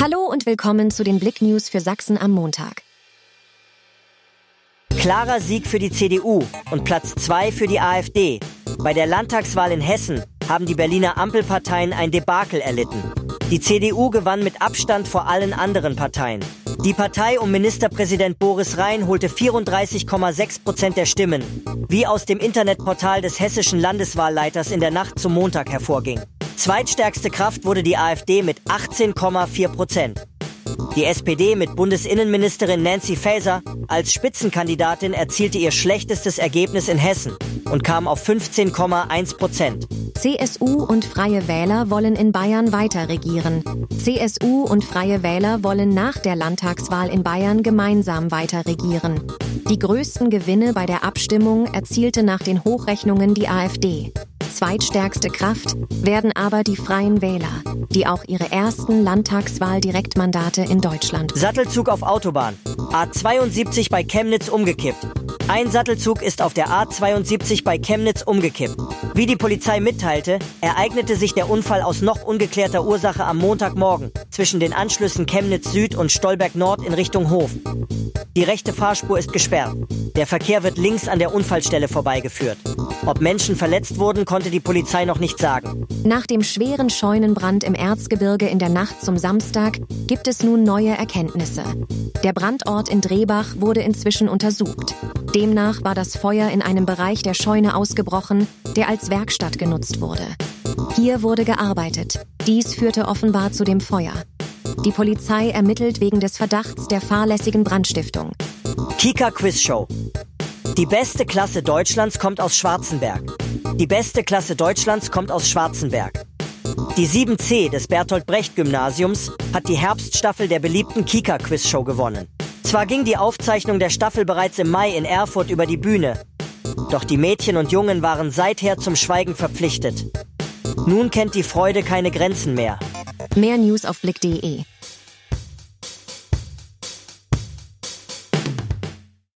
Hallo und willkommen zu den Blick News für Sachsen am Montag. Klarer Sieg für die CDU und Platz 2 für die AfD. Bei der Landtagswahl in Hessen haben die Berliner Ampelparteien ein Debakel erlitten. Die CDU gewann mit Abstand vor allen anderen Parteien. Die Partei um Ministerpräsident Boris Rhein holte 34,6 Prozent der Stimmen, wie aus dem Internetportal des hessischen Landeswahlleiters in der Nacht zum Montag hervorging. Zweitstärkste Kraft wurde die AfD mit 18,4 Prozent. Die SPD mit Bundesinnenministerin Nancy Faeser als Spitzenkandidatin erzielte ihr schlechtestes Ergebnis in Hessen und kam auf 15,1 Prozent. CSU und Freie Wähler wollen in Bayern weiter regieren. CSU und Freie Wähler wollen nach der Landtagswahl in Bayern gemeinsam weiter regieren. Die größten Gewinne bei der Abstimmung erzielte nach den Hochrechnungen die AfD. Zweitstärkste Kraft werden aber die Freien Wähler, die auch ihre ersten Landtagswahl-Direktmandate in Deutschland. Sattelzug auf Autobahn. A72 bei Chemnitz umgekippt. Ein Sattelzug ist auf der A72 bei Chemnitz umgekippt. Wie die Polizei mitteilte, ereignete sich der Unfall aus noch ungeklärter Ursache am Montagmorgen zwischen den Anschlüssen Chemnitz Süd und Stolberg Nord in Richtung Hof. Die rechte Fahrspur ist gesperrt. Der Verkehr wird links an der Unfallstelle vorbeigeführt. Ob Menschen verletzt wurden, konnte die Polizei noch nicht sagen. Nach dem schweren Scheunenbrand im Erzgebirge in der Nacht zum Samstag gibt es nun neue Erkenntnisse. Der Brandort in Drehbach wurde inzwischen untersucht. Demnach war das Feuer in einem Bereich der Scheune ausgebrochen, der als Werkstatt genutzt wurde. Hier wurde gearbeitet. Dies führte offenbar zu dem Feuer. Die Polizei ermittelt wegen des Verdachts der fahrlässigen Brandstiftung. Kika Quiz Show. Die beste Klasse Deutschlands kommt aus Schwarzenberg. Die beste Klasse Deutschlands kommt aus Schwarzenberg. Die 7C des Bertolt Brecht Gymnasiums hat die Herbststaffel der beliebten Kika Quiz Show gewonnen. Zwar ging die Aufzeichnung der Staffel bereits im Mai in Erfurt über die Bühne, doch die Mädchen und Jungen waren seither zum Schweigen verpflichtet. Nun kennt die Freude keine Grenzen mehr. Mehr News auf blick.de